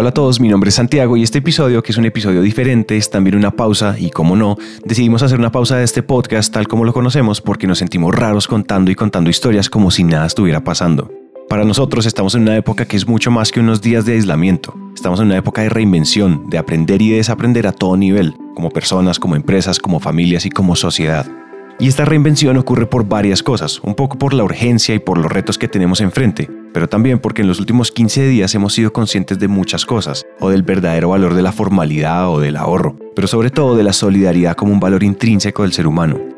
Hola a todos, mi nombre es Santiago y este episodio, que es un episodio diferente, es también una pausa y como no, decidimos hacer una pausa de este podcast tal como lo conocemos porque nos sentimos raros contando y contando historias como si nada estuviera pasando. Para nosotros estamos en una época que es mucho más que unos días de aislamiento. Estamos en una época de reinvención, de aprender y de desaprender a todo nivel, como personas, como empresas, como familias y como sociedad. Y esta reinvención ocurre por varias cosas, un poco por la urgencia y por los retos que tenemos enfrente, pero también porque en los últimos 15 días hemos sido conscientes de muchas cosas, o del verdadero valor de la formalidad o del ahorro, pero sobre todo de la solidaridad como un valor intrínseco del ser humano.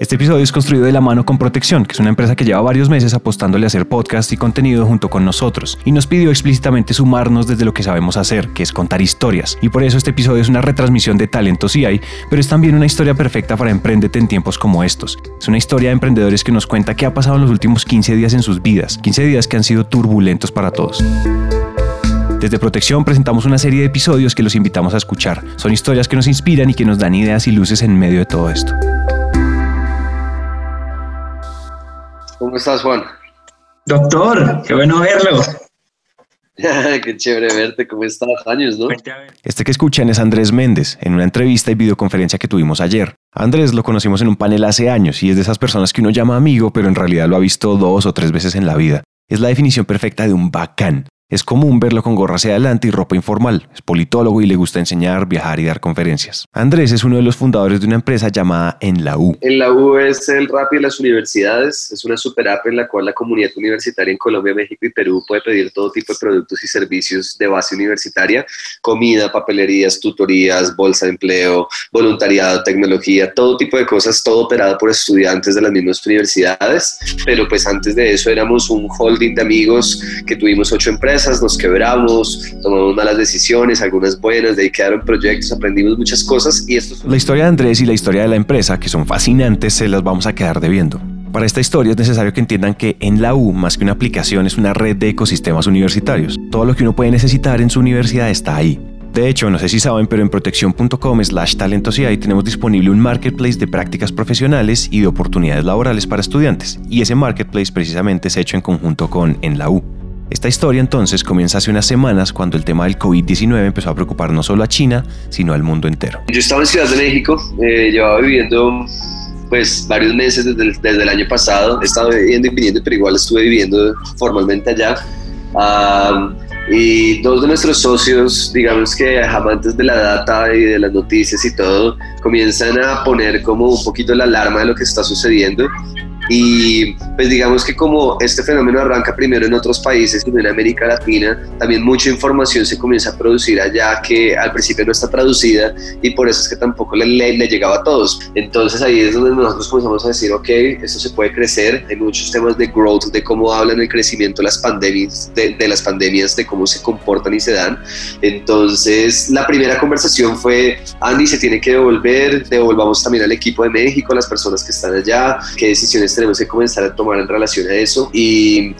Este episodio es construido de la mano con Protección, que es una empresa que lleva varios meses apostándole a hacer podcast y contenido junto con nosotros, y nos pidió explícitamente sumarnos desde lo que sabemos hacer, que es contar historias. Y por eso este episodio es una retransmisión de Talento CI, pero es también una historia perfecta para emprendete en tiempos como estos. Es una historia de emprendedores que nos cuenta qué ha pasado en los últimos 15 días en sus vidas, 15 días que han sido turbulentos para todos. Desde Protección presentamos una serie de episodios que los invitamos a escuchar. Son historias que nos inspiran y que nos dan ideas y luces en medio de todo esto. ¿Cómo estás, Juan? Doctor, qué bueno verlo. qué chévere verte, ¿cómo estás? Años, ¿no? Este que escuchan es Andrés Méndez, en una entrevista y videoconferencia que tuvimos ayer. Andrés lo conocimos en un panel hace años y es de esas personas que uno llama amigo, pero en realidad lo ha visto dos o tres veces en la vida. Es la definición perfecta de un bacán. Es común verlo con gorra hacia adelante y ropa informal. Es politólogo y le gusta enseñar, viajar y dar conferencias. Andrés es uno de los fundadores de una empresa llamada En la U. En la U es el rap de las universidades. Es una super app en la cual la comunidad universitaria en Colombia, México y Perú puede pedir todo tipo de productos y servicios de base universitaria. Comida, papelerías, tutorías, bolsa de empleo, voluntariado, tecnología, todo tipo de cosas, todo operado por estudiantes de las mismas universidades. Pero pues antes de eso éramos un holding de amigos que tuvimos ocho empresas nos quebramos, tomamos malas decisiones, algunas buenas, de ahí quedaron proyectos, aprendimos muchas cosas y esto... La historia de Andrés y la historia de la empresa, que son fascinantes, se las vamos a quedar debiendo. Para esta historia es necesario que entiendan que en la U, más que una aplicación, es una red de ecosistemas universitarios. Todo lo que uno puede necesitar en su universidad está ahí. De hecho, no sé si saben, pero en protección.com slash talentosidad tenemos disponible un marketplace de prácticas profesionales y de oportunidades laborales para estudiantes. Y ese marketplace precisamente es hecho en conjunto con En la U. Esta historia entonces comienza hace unas semanas cuando el tema del COVID-19 empezó a preocupar no solo a China, sino al mundo entero. Yo estaba en Ciudad de México, eh, llevaba viviendo pues varios meses desde el, desde el año pasado, he estado viviendo y viniendo, pero igual estuve viviendo formalmente allá. y dos de nuestros socios, digamos que amantes de la data y de las noticias y todo, comienzan a poner como un poquito la alarma de lo que está sucediendo y pues digamos que como este fenómeno arranca primero en otros países, en América Latina, también mucha información se comienza a producir allá que al principio no está traducida y por eso es que tampoco le, le, llegaba a todos. Entonces ahí es donde nosotros comenzamos a decir, ok, esto se puede crecer. en muchos temas de growth, de cómo hablan el crecimiento las pandemias, de, de las pandemias, de cómo se comportan y se dan. Entonces la primera conversación fue, Andy se tiene que devolver, devolvamos también al equipo de México, a las personas que están allá, qué decisiones tenemos que comenzar a tomar en relación a eso y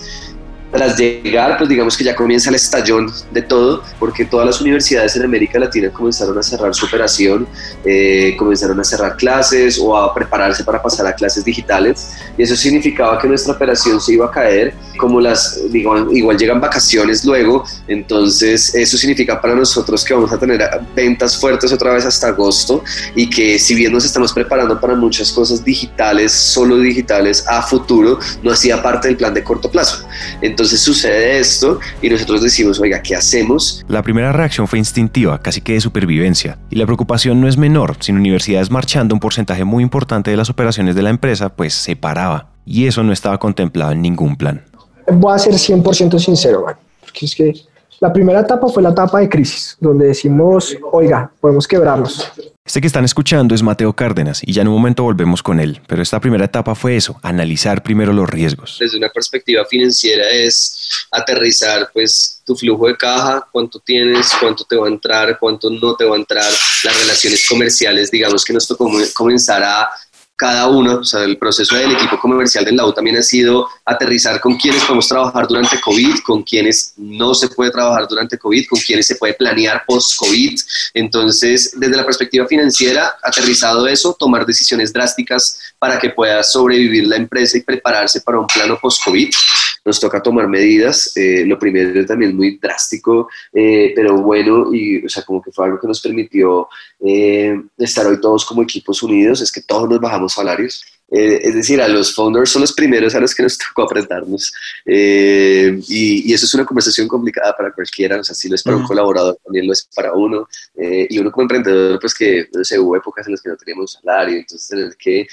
tras llegar, pues digamos que ya comienza el estallón de todo, porque todas las universidades en América Latina comenzaron a cerrar su operación, eh, comenzaron a cerrar clases o a prepararse para pasar a clases digitales, y eso significaba que nuestra operación se iba a caer, como las, digo, igual llegan vacaciones luego, entonces eso significa para nosotros que vamos a tener ventas fuertes otra vez hasta agosto, y que si bien nos estamos preparando para muchas cosas digitales, solo digitales a futuro, no hacía parte del plan de corto plazo. Entonces, entonces sucede esto y nosotros decimos, oiga, ¿qué hacemos? La primera reacción fue instintiva, casi que de supervivencia. Y la preocupación no es menor, sin universidades marchando un porcentaje muy importante de las operaciones de la empresa, pues se paraba. Y eso no estaba contemplado en ningún plan. Voy a ser 100% sincero, porque es que la primera etapa fue la etapa de crisis, donde decimos, oiga, podemos quebrarnos. Este que están escuchando es Mateo Cárdenas y ya en un momento volvemos con él, pero esta primera etapa fue eso, analizar primero los riesgos. Desde una perspectiva financiera es aterrizar pues tu flujo de caja, cuánto tienes, cuánto te va a entrar, cuánto no te va a entrar, las relaciones comerciales, digamos que nos tocó comenzar a cada uno, o sea, el proceso del equipo comercial del LAU también ha sido aterrizar con quienes podemos trabajar durante COVID, con quienes no se puede trabajar durante COVID, con quienes se puede planear post-COVID. Entonces, desde la perspectiva financiera, aterrizado eso, tomar decisiones drásticas para que pueda sobrevivir la empresa y prepararse para un plano post-COVID. Nos toca tomar medidas. Eh, lo primero también muy drástico, eh, pero bueno, y o sea, como que fue algo que nos permitió eh, estar hoy todos como equipos unidos, es que todos nos bajamos salarios. es decir, a los founders son los primeros a los que nos tocó apretarnos. Y, y, eso es una conversación complicada para cualquiera. O sea, si lo es para un colaborador, también lo es para uno. y uno como emprendedor, pues que, no sé, hubo épocas en las que no teníamos salario. Entonces, tener que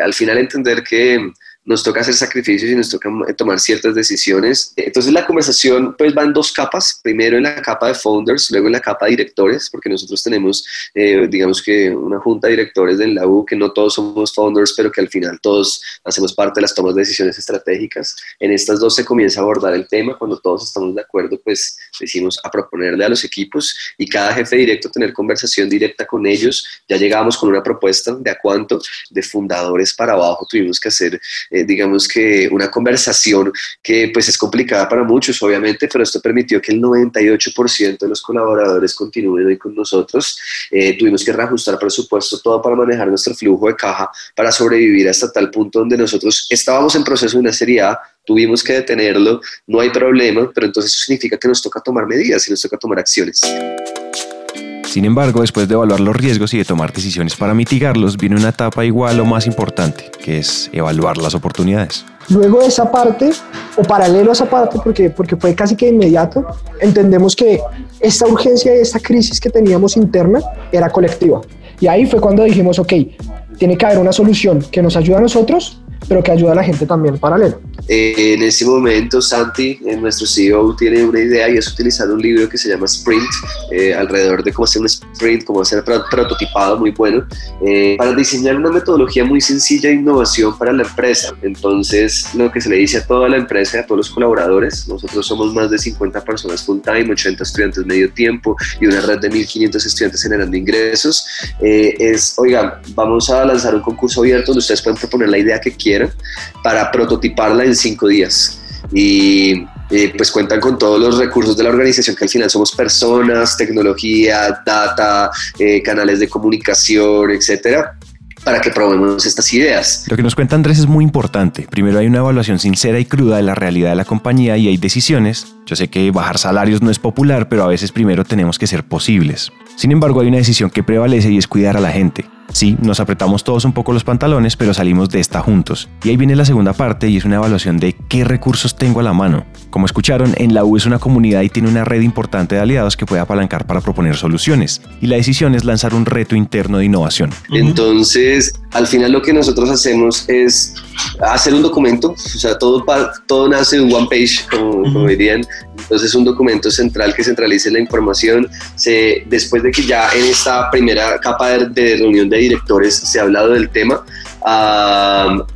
al final entender que nos toca hacer sacrificios y nos toca tomar ciertas decisiones. Entonces la conversación pues va en dos capas, primero en la capa de founders, luego en la capa de directores, porque nosotros tenemos, eh, digamos que una junta de directores del la que no todos somos founders, pero que al final todos hacemos parte de las tomas de decisiones estratégicas. En estas dos se comienza a abordar el tema, cuando todos estamos de acuerdo, pues decimos a proponerle a los equipos y cada jefe directo tener conversación directa con ellos. Ya llegamos con una propuesta de a cuánto, de fundadores para abajo tuvimos que hacer digamos que una conversación que pues es complicada para muchos, obviamente, pero esto permitió que el 98% de los colaboradores continúen hoy con nosotros. Eh, tuvimos que reajustar presupuesto todo para manejar nuestro flujo de caja, para sobrevivir hasta tal punto donde nosotros estábamos en proceso de una serie A, tuvimos que detenerlo, no hay problema, pero entonces eso significa que nos toca tomar medidas y nos toca tomar acciones. Sin embargo, después de evaluar los riesgos y de tomar decisiones para mitigarlos, viene una etapa igual o más importante, que es evaluar las oportunidades. Luego de esa parte, o paralelo a esa parte, porque, porque fue casi que inmediato, entendemos que esta urgencia y esta crisis que teníamos interna era colectiva. Y ahí fue cuando dijimos, ok, tiene que haber una solución que nos ayude a nosotros pero que ayuda a la gente también paralelo. Eh, en ese momento, Santi, eh, nuestro CEO, tiene una idea y es utilizar un libro que se llama Sprint, eh, alrededor de cómo hacer un sprint, cómo hacer prototipado muy bueno, para diseñar una metodología muy sencilla de innovación para la empresa. Entonces, lo que se le dice a toda la empresa, a todos los colaboradores, nosotros somos más de 50 personas full time, 80 estudiantes medio tiempo y una red de 1.500 estudiantes generando ingresos, es, oiga, vamos a lanzar un concurso abierto donde ustedes pueden proponer la idea que quieran para prototiparla en cinco días. Y pues cuentan con todos los recursos de la organización, que al final somos personas, tecnología, data, eh, canales de comunicación, etcétera para que probemos estas ideas. Lo que nos cuenta Andrés es muy importante. Primero hay una evaluación sincera y cruda de la realidad de la compañía y hay decisiones. Yo sé que bajar salarios no es popular, pero a veces primero tenemos que ser posibles. Sin embargo, hay una decisión que prevalece y es cuidar a la gente. Sí, nos apretamos todos un poco los pantalones, pero salimos de esta juntos. Y ahí viene la segunda parte y es una evaluación de qué recursos tengo a la mano. Como escucharon, en la U es una comunidad y tiene una red importante de aliados que puede apalancar para proponer soluciones. Y la decisión es lanzar un reto interno de innovación. Entonces, al final lo que nosotros hacemos es hacer un documento, o sea, todo, todo nace de un one page, como, dirían. Entonces, un documento central que centralice la información. Se, después de que ya en esta primera capa de, de reunión de directores se ha hablado del tema,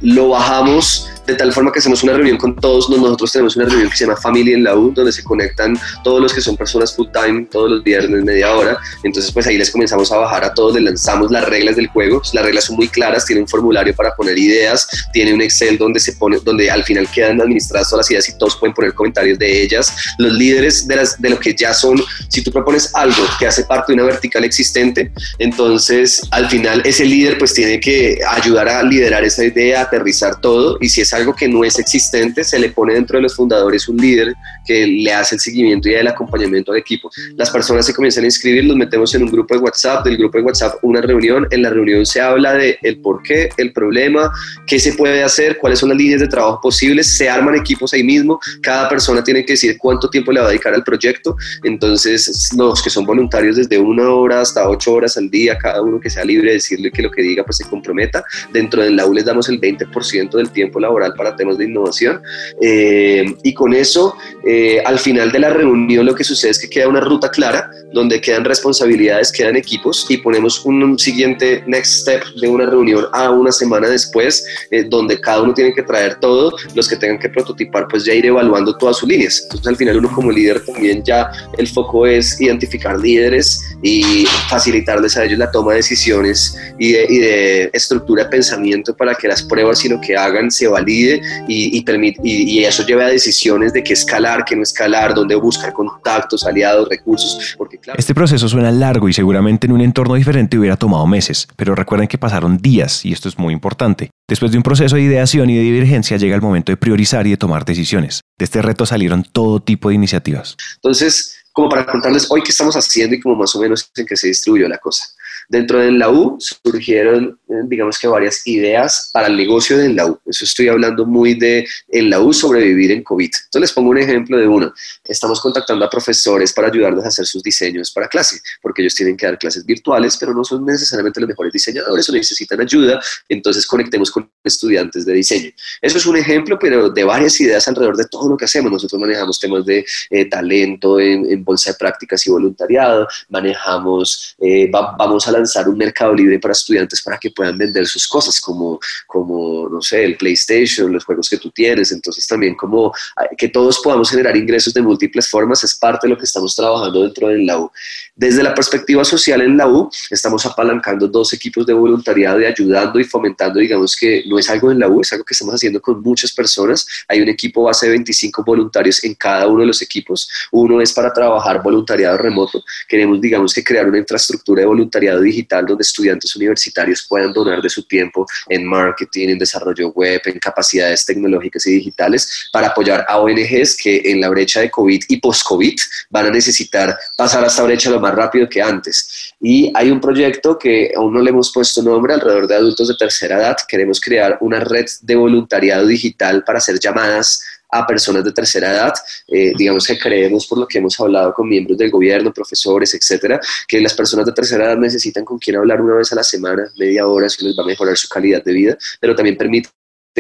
lo bajamos de tal forma que hacemos una reunión con todos. Nosotros tenemos una reunión que se llama Family en la U, donde se conectan todos los que son personas full time todos los viernes, media hora. Entonces, pues ahí les comenzamos a bajar a todos, les lanzamos las reglas del juego. Las reglas son muy claras, tiene un formulario para poner ideas, tiene un Excel donde se pone, donde al final quedan administradas todas las ideas y todos pueden poner comentarios de ellas. Los líderes de, las, de lo que ya son, si tú propones algo que hace parte de una vertical existente, entonces al final ese líder pues tiene que ayudar a liderar esa idea, aterrizar todo y si es algo que no es existente, se le pone dentro de los fundadores un líder que le hace el seguimiento y el acompañamiento al equipo. Las personas se comienzan a inscribir, los metemos en un grupo de WhatsApp, del grupo de WhatsApp una reunión, en la reunión se habla de el por qué, el problema, qué se puede hacer, cuáles son las líneas de trabajo posibles, se arman equipos ahí mismo, cada persona tiene que decir cuánto tiempo le va a dedicar al proyecto, entonces los que son voluntarios desde una hora hasta ocho horas al día, cada uno que sea libre de decirle que lo que diga pues se comprometa, dentro del aula les damos el 20% del tiempo laboral para temas de innovación eh, y con eso eh, al final de la reunión lo que sucede es que queda una ruta clara donde quedan responsabilidades, quedan equipos y ponemos un siguiente next step de una reunión a una semana después eh, donde cada uno tiene que traer todo, los que tengan que prototipar pues ya ir evaluando todas sus líneas. Entonces al final uno como líder también ya el foco es identificar líderes y facilitarles a ellos la toma de decisiones y de, y de estructura de pensamiento para que las pruebas y lo que hagan se validen valide y, permite, y, eso lleve a decisiones de qué escalar, qué no escalar, dónde buscar contactos, aliados, recursos. Porque, claro, este proceso suena largo y seguramente en un entorno diferente hubiera tomado meses, pero recuerden que pasaron días y esto es muy importante. Después de un proceso de ideación y de divergencia llega el momento de priorizar y de tomar decisiones. De este reto salieron todo tipo de iniciativas. Entonces, como para contarles hoy qué estamos haciendo y como más o menos en qué se distribuyó la cosa. Dentro de la U surgieron, eh, digamos que varias ideas para el negocio de la U. Eso estoy hablando muy de en la U sobrevivir en COVID. Entonces les pongo un ejemplo de uno. Estamos contactando a profesores para ayudarles a hacer sus diseños para clase, porque ellos tienen que dar clases virtuales, pero no son necesariamente los mejores diseñadores o necesitan ayuda. Entonces conectemos con estudiantes de diseño. Eso es un ejemplo, pero de varias ideas alrededor de todo lo que hacemos. Nosotros manejamos temas de eh, talento en, bolsa de prácticas y voluntariado, manejamos, eh, vamos a la lanzar un mercado libre para estudiantes para que puedan vender sus cosas, como, como no sé, el PlayStation, los juegos que tú tienes. Entonces también como que todos podamos generar ingresos de múltiples formas es parte de lo que estamos trabajando dentro de la U. Desde la perspectiva social en la U, estamos apalancando dos equipos de voluntariado y ayudando y fomentando, digamos que no es algo en la U, es algo que estamos haciendo con muchas personas. Hay un equipo base de 25 voluntarios en cada uno de los equipos. Uno es para trabajar voluntariado remoto. Queremos, digamos que crear una infraestructura de voluntariado digital donde estudiantes universitarios puedan donar de su tiempo en marketing, en desarrollo web, en capacidades tecnológicas y digitales para apoyar a ONGs que en la brecha de COVID y post-COVID van a necesitar pasar a esta brecha lo más rápido que antes. Y hay un proyecto que aún no le hemos puesto nombre alrededor de adultos de tercera edad. Queremos crear una red de voluntariado digital para hacer llamadas a personas de tercera edad. Eh, digamos que creemos, por lo que hemos hablado con miembros del gobierno, profesores, etcétera, que las personas de tercera edad necesitan con quien hablar una vez a la semana, media hora, eso les va a mejorar su calidad de vida, pero también permite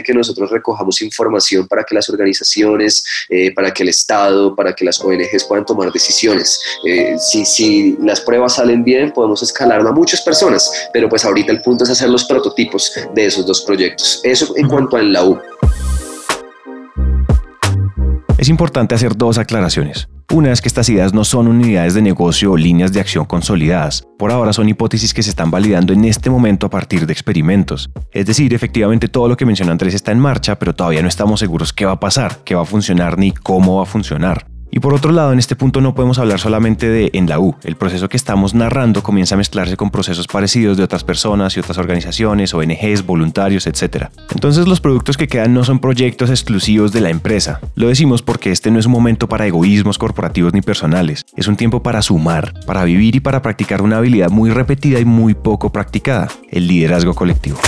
que nosotros recojamos información para que las organizaciones, eh, para que el Estado, para que las ONGs puedan tomar decisiones. Eh, si, si las pruebas salen bien, podemos escalarlo a muchas personas, pero pues ahorita el punto es hacer los prototipos de esos dos proyectos. Eso en cuanto a la U. Es importante hacer dos aclaraciones. Una es que estas ideas no son unidades de negocio o líneas de acción consolidadas. Por ahora son hipótesis que se están validando en este momento a partir de experimentos. Es decir, efectivamente todo lo que mencionó Andrés está en marcha, pero todavía no estamos seguros qué va a pasar, qué va a funcionar ni cómo va a funcionar. Y por otro lado, en este punto no podemos hablar solamente de en la U. El proceso que estamos narrando comienza a mezclarse con procesos parecidos de otras personas y otras organizaciones, ONGs, voluntarios, etc. Entonces los productos que quedan no son proyectos exclusivos de la empresa. Lo decimos porque este no es un momento para egoísmos corporativos ni personales. Es un tiempo para sumar, para vivir y para practicar una habilidad muy repetida y muy poco practicada, el liderazgo colectivo.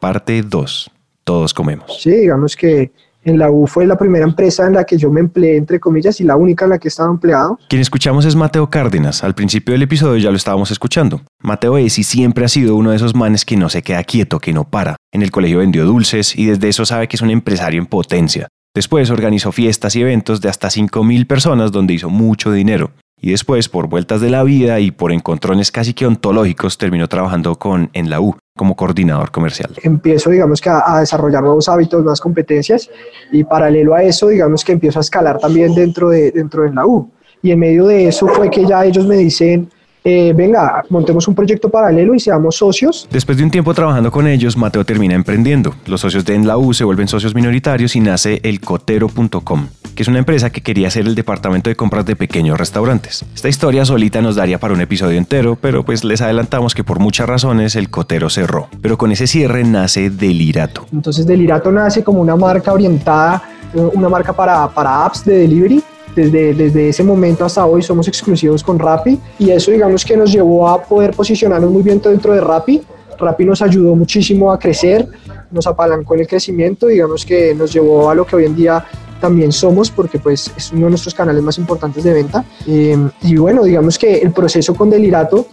Parte 2. Todos comemos. Sí, digamos que en la U fue la primera empresa en la que yo me empleé, entre comillas, y la única en la que he estado empleado. Quien escuchamos es Mateo Cárdenas. Al principio del episodio ya lo estábamos escuchando. Mateo es y siempre ha sido uno de esos manes que no se queda quieto, que no para. En el colegio vendió dulces y desde eso sabe que es un empresario en potencia. Después organizó fiestas y eventos de hasta 5.000 personas donde hizo mucho dinero y después, por vueltas de la vida y por encontrones casi que ontológicos, terminó trabajando con en la U como coordinador comercial. Empiezo, digamos que a, desarrollar nuevos hábitos, nuevas competencias y paralelo a eso, digamos que empiezo a escalar también dentro de, dentro de la U. Y en medio de eso fue que ya ellos me dicen, eh, venga, montemos un proyecto paralelo y seamos socios. Después de un tiempo trabajando con ellos, Mateo termina emprendiendo. Los socios de En la U se vuelven socios minoritarios y nace elcotero.com, que es una empresa que quería ser el departamento de compras de pequeños restaurantes. Esta historia solita nos daría para un episodio entero, pero pues les adelantamos que por muchas razones el Cotero cerró. Pero con ese cierre nace Delirato. Entonces Delirato nace como una marca orientada, eh, una marca para, para apps de delivery desde, desde ese momento hasta hoy somos exclusivos con Rappi y eso digamos que nos llevó a poder posicionarnos muy bien dentro de Rappi. Rappi nos ayudó muchísimo a crecer, nos apalancó en el crecimiento, digamos que nos llevó a lo que hoy en día también somos porque pues es uno de nuestros canales más importantes de venta. Eh, y bueno, digamos que el proceso con Delirato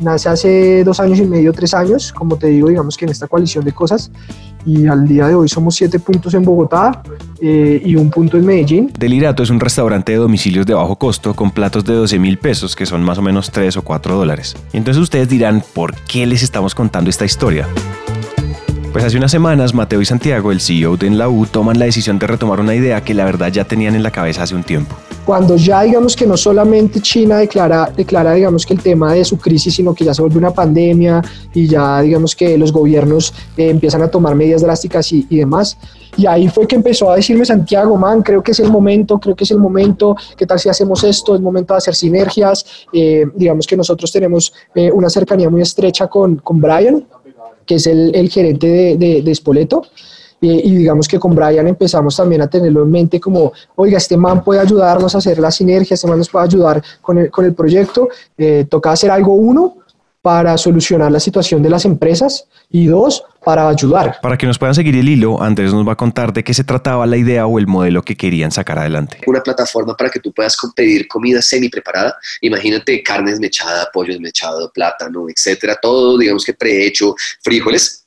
nace hace dos años y medio, tres años, como te digo, digamos que en esta coalición de cosas y al día de hoy somos siete puntos en Bogotá eh, y un punto en Medellín. Delirato es un restaurante de domicilios de bajo costo con platos de 12 mil pesos, que son más o menos 3 o 4 dólares. Entonces ustedes dirán, ¿por qué les estamos contando esta historia? Pues hace unas semanas Mateo y Santiago, el CEO de En la U, toman la decisión de retomar una idea que la verdad ya tenían en la cabeza hace un tiempo. Cuando ya digamos que no solamente China declara, declara digamos que el tema de su crisis, sino que ya se vuelve una pandemia y ya digamos que los gobiernos eh, empiezan a tomar medidas drásticas y, y demás. Y ahí fue que empezó a decirme Santiago, man, creo que es el momento, creo que es el momento, ¿qué tal si hacemos esto? Es momento de hacer sinergias. Eh, digamos que nosotros tenemos eh, una cercanía muy estrecha con, con Brian, que es el, el gerente de, de, de Spoleto. Eh, y digamos que con Brian empezamos también a tenerlo en mente como, oiga, este man puede ayudarnos a hacer la sinergia, este man nos puede ayudar con el, con el proyecto, eh, toca hacer algo uno para solucionar la situación de las empresas y dos, para ayudar. Para que nos puedan seguir el hilo, Andrés nos va a contar de qué se trataba la idea o el modelo que querían sacar adelante. Una plataforma para que tú puedas pedir comida semi preparada. Imagínate carne desmechada, pollo desmechado, plátano, etcétera, todo, digamos que prehecho, frijoles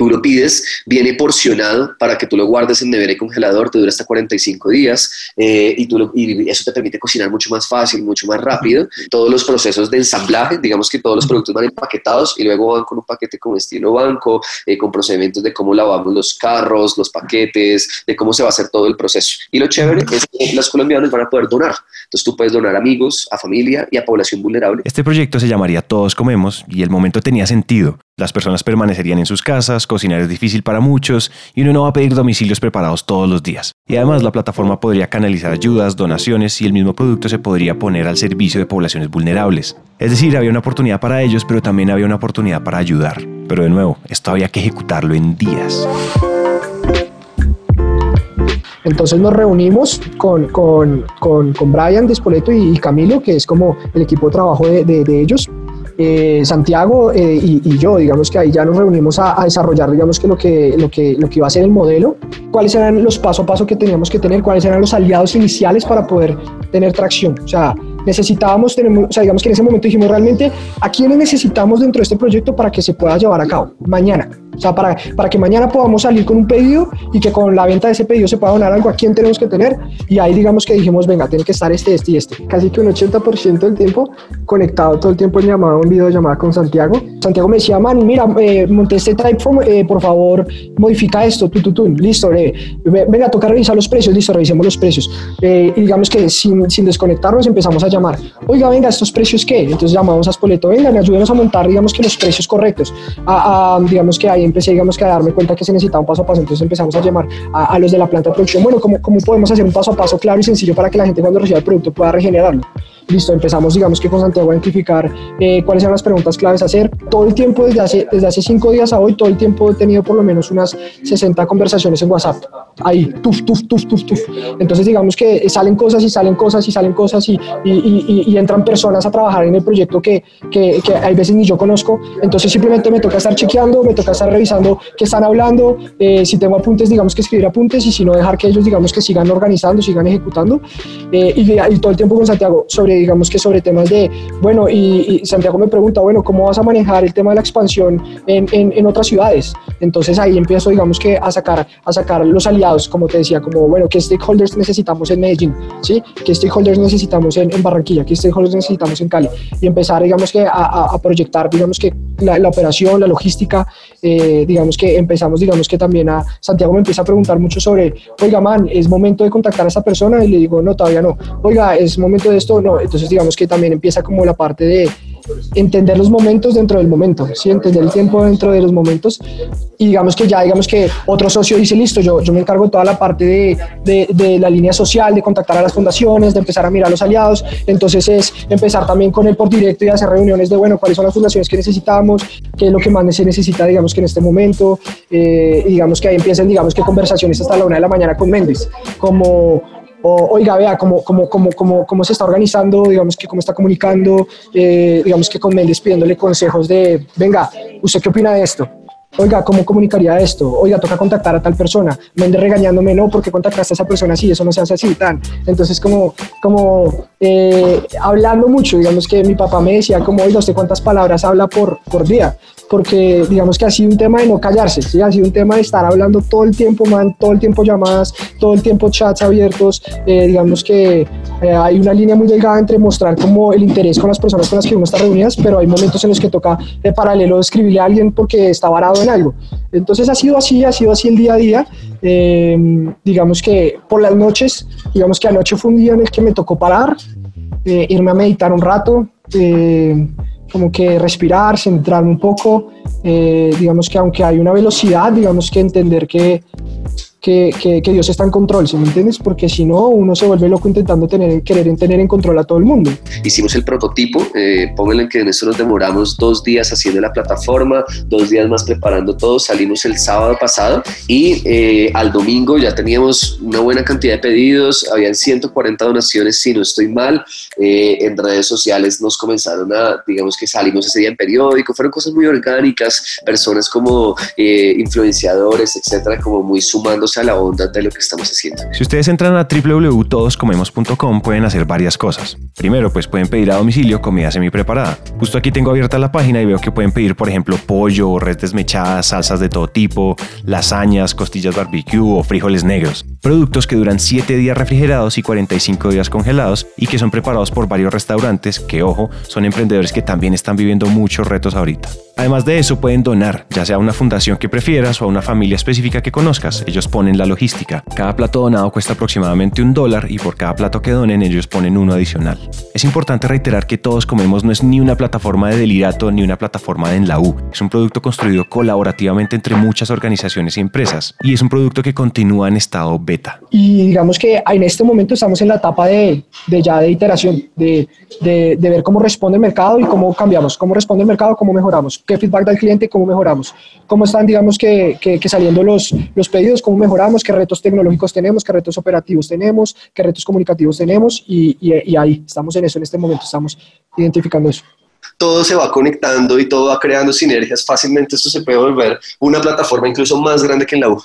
Tú lo pides, viene porcionado para que tú lo guardes en nevera y congelador, te dura hasta 45 días eh, y, tú lo, y eso te permite cocinar mucho más fácil, mucho más rápido. Todos los procesos de ensamblaje, digamos que todos los productos van empaquetados y luego van con un paquete como estilo banco, eh, con procedimientos de cómo lavamos los carros, los paquetes, de cómo se va a hacer todo el proceso. Y lo chévere es que los colombianos van a poder donar. Entonces tú puedes donar a amigos, a familia y a población vulnerable. Este proyecto se llamaría Todos Comemos y el momento tenía sentido. Las personas permanecerían en sus casas, cocinar es difícil para muchos y uno no va a pedir domicilios preparados todos los días. Y además la plataforma podría canalizar ayudas, donaciones y el mismo producto se podría poner al servicio de poblaciones vulnerables. Es decir, había una oportunidad para ellos, pero también había una oportunidad para ayudar. Pero de nuevo, esto había que ejecutarlo en días. Entonces nos reunimos con, con, con, con Brian Despoleto y, Camilo, que es como el equipo de trabajo de, de, de ellos, eh, Santiago eh, y, yo, digamos que ahí ya nos reunimos a, a, desarrollar, digamos que lo, que lo que lo que iba a ser el modelo, cuáles eran los paso a paso que teníamos que tener, cuáles eran los aliados iniciales para poder tener tracción. O sea, necesitábamos, tenemos, o sea, digamos que en ese momento dijimos realmente a quiénes necesitamos dentro de este proyecto para que se pueda llevar a cabo mañana. O sea, para, para que mañana podamos salir con un pedido y que con la venta de ese pedido se pueda donar algo a quién tenemos que tener. Y ahí digamos que dijimos, venga, tiene que estar este, este y este. Casi que un 80% del tiempo conectado todo el tiempo en llamada, en videollamada con Santiago. Santiago me decía, man, mira, eh, monté este Typeform, eh, por favor, modifica esto, tú, tú, tú, listo, eh, venga, toca revisar los precios, listo, revisemos los precios. Eh, y digamos que sin, sin desconectarnos empezamos a llamar, oiga, venga, ¿estos precios qué? Entonces llamamos a Spoleto, venga, me ayúdenos a montar, digamos que los precios correctos. A, digamos que ahí empecé, digamos que a darme cuenta que se necesitaba un paso a paso, entonces empezamos a llamar a, a los de la planta de producción, bueno, ¿cómo, ¿cómo podemos hacer un paso a paso claro y sencillo para que la gente cuando reciba el producto pueda regenerarlo? Listo, empezamos, digamos que con Santiago a identificar eh, cuáles eran las preguntas claves a hacer. Todo el tiempo, desde hace, desde hace cinco días a hoy, todo el tiempo he tenido por lo menos unas 60 conversaciones en WhatsApp. Ahí, tuf, tuf, tuf, tuf, tuf. Entonces, digamos que salen cosas y salen cosas y salen cosas y, y, y, y entran personas a trabajar en el proyecto que, que, que, hay veces ni yo conozco. Entonces, simplemente me toca estar chequeando, me toca estar revisando qué están hablando. Eh, si tengo apuntes, digamos que escribir apuntes y si no, dejar que ellos, digamos que sigan organizando, sigan ejecutando. Eh, y, y todo el tiempo con Santiago sobre digamos que sobre temas de, bueno, y, Santiago me pregunta, bueno, ¿cómo vas a manejar el tema de la expansión en, en, en, otras ciudades? Entonces ahí empiezo, digamos que a sacar, a sacar los aliados, como te decía, como, bueno, ¿qué stakeholders necesitamos en Medellín? ¿Sí? ¿Qué stakeholders necesitamos en, Barranquilla? ¿Qué stakeholders necesitamos en Cali? Y empezar, digamos que a, a, a proyectar, digamos que la, la, operación, la logística, eh, digamos que empezamos, digamos que también a, Santiago me empieza a preguntar mucho sobre, oiga, man, ¿es momento de contactar a esa persona? Y le digo, no, todavía no. Oiga, ¿es momento de esto? No, entonces digamos que también empieza como la parte de entender los momentos dentro del momento, ¿sí? entender el tiempo dentro de los momentos. Y digamos que ya digamos que otro socio dice listo, yo, yo me encargo de toda la parte de, de, de, la línea social, de contactar a las fundaciones, de empezar a mirar a los aliados, entonces es empezar también con él por directo y hacer reuniones de bueno, cuáles son las fundaciones que necesitamos, qué es lo que más se necesita digamos que en este momento eh, digamos que ahí empiezan digamos que conversaciones hasta la una de la mañana con Méndez, como o, oiga, vea cómo, cómo, cómo, cómo, cómo se está organizando, digamos que cómo está comunicando, eh, digamos que con Méndez pidiéndole consejos de, venga, ¿usted qué opina de esto? Oiga, ¿cómo comunicaría esto? Oiga, toca contactar a tal persona. Méndez regañándome, no, porque contactaste a esa persona así, eso no se hace así, tan. Entonces, como, como eh, hablando mucho, digamos que mi papá me decía, como, oiga, ¿usted cuántas palabras habla por, por día? Porque digamos que ha sido un tema de no callarse, ¿sí? ha sido un tema de estar hablando todo el tiempo, man, todo el tiempo llamadas, todo el tiempo chats abiertos, eh, digamos que eh, hay una línea muy delgada entre mostrar como el interés con las personas con las que uno está reunidas, pero hay momentos en los que toca de paralelo escribirle a alguien porque está varado en algo. Entonces ha sido así, ha sido así el día a día. Eh, digamos que por las noches, digamos que anoche fue un día en el que me tocó parar, eh, irme a meditar un rato, como que respirar, centrarme un poco, digamos que aunque hay una velocidad, digamos que entender que que, que, Dios está en control, ¿sí me entiendes? Porque si no, uno se vuelve loco intentando tener, querer tener en control a todo el mundo. Hicimos el prototipo, eh, pónganle que en eso nos demoramos dos días haciendo la plataforma, dos días más preparando todo, salimos el sábado pasado y eh, al domingo ya teníamos una buena cantidad de pedidos, habían 140 donaciones, si no estoy mal, eh, en redes sociales nos comenzaron a, digamos que salimos ese día en periódico, fueron cosas muy orgánicas, personas como eh, influenciadores, etcétera, como muy sumando a la onda de lo que estamos haciendo. Si ustedes entran a www.todoscomemos.com pueden hacer varias cosas. Primero, pues pueden pedir a domicilio comida semi preparada. Justo aquí tengo abierta la página y veo que pueden pedir, por ejemplo, pollo, red desmechada, salsas de todo tipo, lasañas, costillas barbecue o frijoles negros. Productos que duran 7 días refrigerados y 45 días congelados y que son preparados por varios restaurantes que, ojo, son emprendedores que también están viviendo muchos retos ahorita. Además de eso, pueden donar, ya sea a una fundación que prefieras o a una familia específica que conozcas. Ellos ponen la logística. Cada plato donado cuesta aproximadamente un dólar y por cada plato que donen ellos ponen uno adicional. Es importante reiterar que Todos Comemos no es ni una plataforma de delirato ni una plataforma de en la U. Es un producto construido colaborativamente entre muchas organizaciones y empresas y es un producto que continúa en estado beta. Y digamos que en este momento estamos en la etapa de, de ya de iteración, de, de, de ver cómo responde el mercado y cómo cambiamos, cómo responde el mercado, cómo mejoramos qué feedback da el cliente, cómo mejoramos, cómo están, digamos, que, que, saliendo los, los pedidos, cómo mejoramos, qué retos tecnológicos tenemos, qué retos operativos tenemos, qué retos comunicativos tenemos y, y, ahí estamos en eso, en este momento estamos identificando eso. Todo se va conectando y todo va creando sinergias, fácilmente. Esto se puede volver una plataforma incluso más grande que en la U.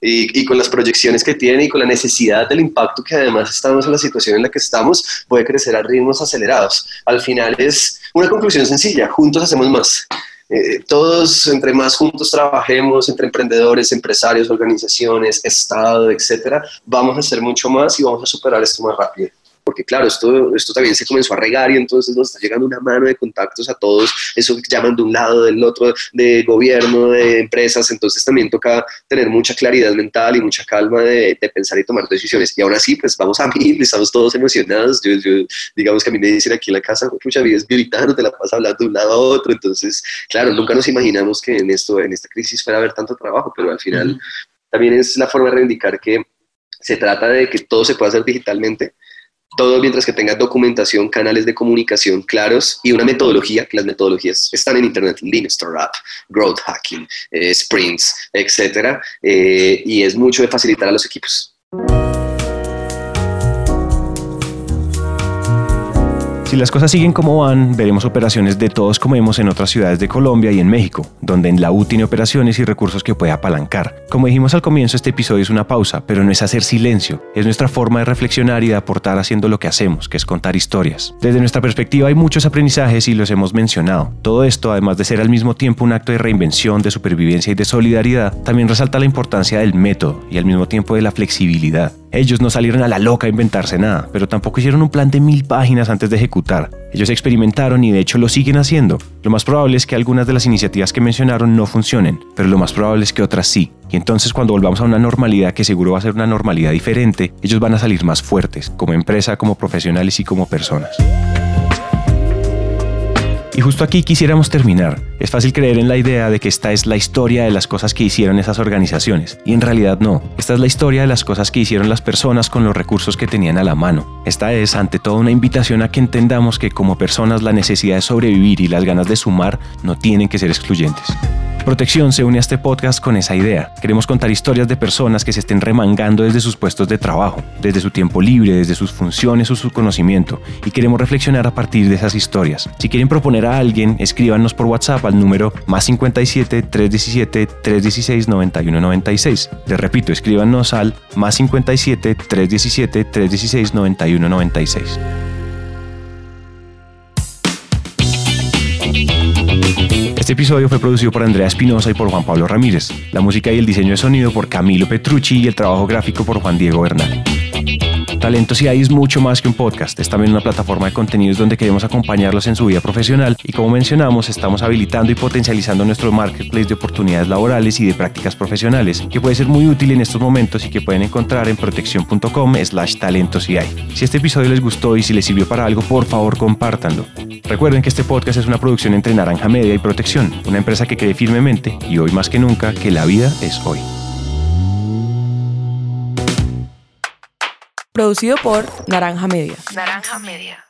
Y, y, con las proyecciones que tiene y con la necesidad del impacto que además estamos en la situación en la que estamos, puede crecer a ritmos acelerados. Al final es una conclusión sencilla, juntos hacemos más. Eh, todos, entre más juntos trabajemos, entre emprendedores, empresarios, organizaciones, Estado, etcétera, vamos a hacer mucho más y vamos a superar esto más rápido porque claro, esto, esto también se comenzó a regar y entonces nos está llegando una mano de contactos a todos, eso que llaman de un lado, del otro, de gobierno, de empresas, entonces también toca tener mucha claridad mental y mucha calma de, pensar y tomar decisiones. Y ahora sí, pues vamos a mí, estamos todos emocionados, yo, digamos que a mí me dicen aquí en la casa, mucha vida es gritando, te la pasas hablando de un lado a otro, entonces, claro, nunca nos imaginamos que en, esto, en esta crisis fuera a haber tanto trabajo, pero al final también es la forma de reivindicar que se trata de que todo se pueda hacer digitalmente, todo mientras que tenga documentación, canales de comunicación claros y una metodología, que las metodologías están en Internet, Lean Startup, Growth Hacking, eh, Sprints, etc. Eh, y es mucho de facilitar a los equipos. Si las cosas siguen como van, veremos operaciones de todos como vemos en otras ciudades de Colombia y en México, donde en la U tiene operaciones y recursos que puede apalancar. Como dijimos al comienzo, este episodio es una pausa, pero no es hacer silencio, es nuestra forma de reflexionar y de aportar haciendo lo que hacemos, que es contar historias. Desde nuestra perspectiva hay muchos aprendizajes y los hemos mencionado. Todo esto, además de ser al mismo tiempo un acto de reinvención, de supervivencia y de solidaridad, también resalta la importancia del método y al mismo tiempo de la flexibilidad. Ellos no salieron a la loca a inventarse nada, pero tampoco hicieron un plan de mil páginas antes de ejecutar. Ellos experimentaron y de hecho lo siguen haciendo. Lo más probable es que algunas de las iniciativas que mencionaron no funcionen, pero lo más probable es que otras sí. Y entonces cuando volvamos a una normalidad que seguro va a ser una normalidad diferente, ellos van a salir más fuertes, como empresa, como profesionales y como personas. Y justo aquí quisiéramos terminar. Es fácil creer en la idea de que esta es la historia de las cosas que hicieron esas organizaciones, y en realidad no. Esta es la historia de las cosas que hicieron las personas con los recursos que tenían a la mano. Esta es, ante todo, una invitación a que entendamos que como personas la necesidad de sobrevivir y las ganas de sumar no tienen que ser excluyentes. Protección se une a este podcast con esa idea. Queremos contar historias de personas que se estén remangando desde sus puestos de trabajo, desde su tiempo libre, desde sus funciones o su conocimiento, y queremos reflexionar a partir de esas historias. Si quieren proponer a alguien, escríbanos por WhatsApp al número más 57 317 316 9196. Les repito, escríbanos al más 57 317 316 9196. Este episodio fue producido por Andrea Espinosa y por Juan Pablo Ramírez. La música y el diseño de sonido por Camilo Petrucci y el trabajo gráfico por Juan Diego Bernal. Talentos y ahí es mucho más que un podcast, es también una plataforma de contenidos donde queremos acompañarlos en su vida profesional y como mencionamos, estamos habilitando y potencializando nuestro marketplace de oportunidades laborales y de prácticas profesionales, que puede ser muy útil en estos momentos y que pueden encontrar en protección.com slash talentos y Si este episodio les gustó y si les sirvió para algo, por favor compártanlo. Recuerden que este podcast es una producción entre Naranja Media y Protección, una empresa que cree firmemente y hoy más que nunca que la vida es hoy. Producido por Naranja Media. Naranja Media.